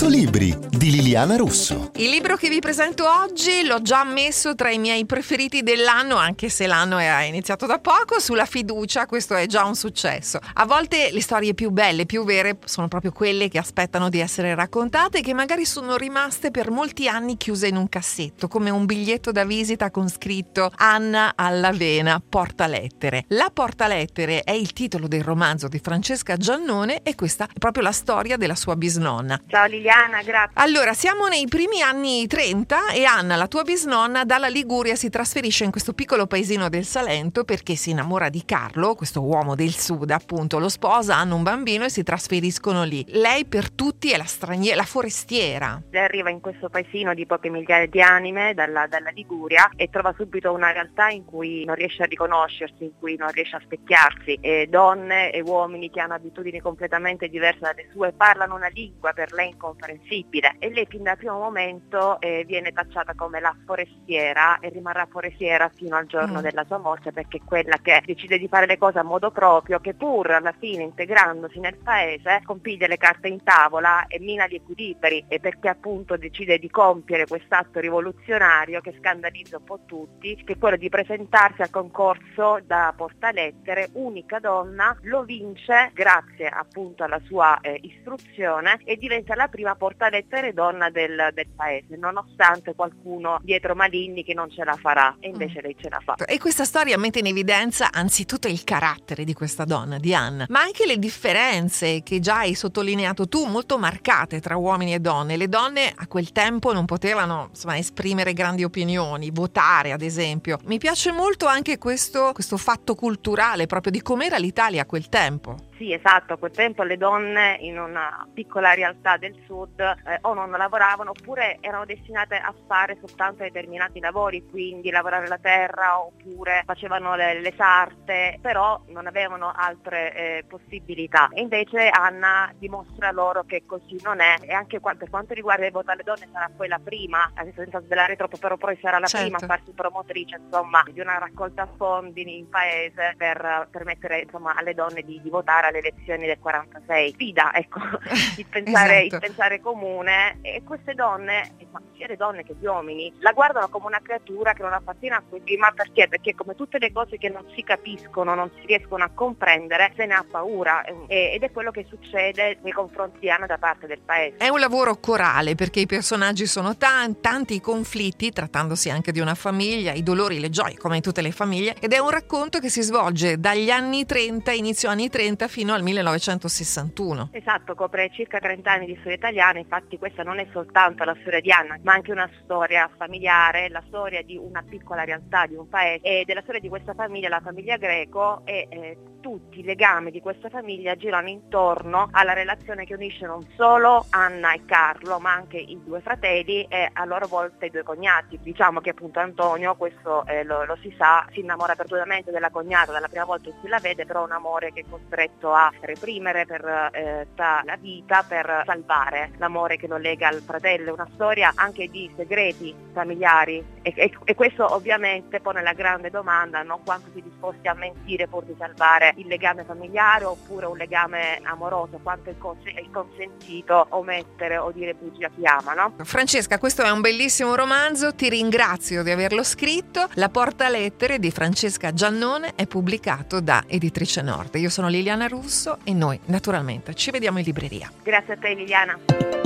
100 libri di Liliana Russo. Il libro che vi presento oggi l'ho già messo tra i miei preferiti dell'anno, anche se l'anno è iniziato da poco, sulla fiducia, questo è già un successo. A volte le storie più belle, più vere, sono proprio quelle che aspettano di essere raccontate e che magari sono rimaste per molti anni chiuse in un cassetto, come un biglietto da visita con scritto Anna alla vena, porta lettere. La porta lettere è il titolo del romanzo di Francesca Giannone e questa è proprio la storia della sua bisnonna. Ciao Liliana, grazie. Allora, siamo nei primi anni 30 e Anna, la tua bisnonna, dalla Liguria si trasferisce in questo piccolo paesino del Salento perché si innamora di Carlo, questo uomo del sud, appunto, lo sposa, hanno un bambino e si trasferiscono lì. Lei per tutti è la straniera, la forestiera. Lei arriva in questo paesino di poche migliaia di anime dalla, dalla Liguria e trova subito una realtà in cui non riesce a riconoscersi, in cui non riesce a specchiarsi. E donne e uomini che hanno abitudini completamente diverse dalle sue parlano una lingua per lei incomprensibile e lei fin dal primo momento eh, viene tacciata come la forestiera e rimarrà forestiera fino al giorno mm. della sua morte perché è quella che decide di fare le cose a modo proprio, che pur alla fine integrandosi nel paese compiglia le carte in tavola e mina gli equilibri e perché appunto decide di compiere quest'atto rivoluzionario che scandalizza un po' tutti, che è quello di presentarsi al concorso da portalettere, unica donna, lo vince grazie appunto alla sua eh, istruzione e diventa la prima portalettere donna del, del, paese, nonostante qualcuno dietro maligni che non ce la farà e invece mm. lei ce la fa. E questa storia mette in evidenza anzitutto il carattere di questa donna, di Anna, ma anche le differenze che già hai sottolineato tu, molto marcate tra uomini e donne. Le donne a quel tempo non potevano insomma, esprimere grandi opinioni, votare ad esempio. Mi piace molto anche questo, questo fatto culturale proprio di com'era l'Italia a quel tempo. Sì, esatto, a quel tempo le donne in una piccola realtà del sud eh, o non lavoravano oppure erano destinate a fare soltanto determinati lavori, quindi lavorare la terra oppure facevano le, le sarte, però non avevano altre eh, possibilità. E invece Anna dimostra loro che così non è e anche qua, per quanto riguarda il voto alle donne sarà poi la prima, adesso senza svelare troppo, però poi sarà la certo. prima a farsi promotrice insomma, di una raccolta fondi in paese per permettere insomma, alle donne di, di votare alle elezioni del 46. Sfida, ecco, il pensare, esatto. il pensare comune e queste donne, sia le donne che gli uomini, la guardano come una creatura che non appartiene a questi, ma perché? Perché come tutte le cose che non si capiscono, non si riescono a comprendere, se ne ha paura e, ed è quello che succede nei confronti di Anna da parte del paese. È un lavoro corale perché i personaggi sono tanti, tanti i conflitti, trattandosi anche di una famiglia, i dolori, le gioie, come in tutte le famiglie, ed è un racconto che si svolge dagli anni 30, inizio anni 30 fino al 1961. Esatto, copre circa 30 anni di storia italiana, infatti questa non è soltanto la storia di Anna, ma anche una storia familiare, la storia di una piccola realtà di un paese e della storia di questa famiglia, la famiglia greco e eh, tutti i legami di questa famiglia girano intorno alla relazione che unisce non solo Anna e Carlo, ma anche i due fratelli e a loro volta i due cognati. Diciamo che appunto Antonio, questo eh, lo, lo, si sa, si innamora perdutamente della cognata dalla prima volta che si la vede, però un amore che è costretto a reprimere per eh, la vita per salvare l'amore che lo lega al fratello. Una storia anche di segreti familiari e, e, e questo ovviamente pone la grande domanda no? quanto si è disposti a mentire pur di salvare il legame familiare oppure un legame amoroso, quanto è, consentito omettere o dire bugia chi ama, no? Francesca, questo è un bellissimo romanzo, ti ringrazio di averlo scritto. La Porta Lettere di Francesca Giannone è pubblicato da Editrice Nord. Io sono Liliana Russo e noi naturalmente ci vediamo in libreria. Grazie a te Liliana.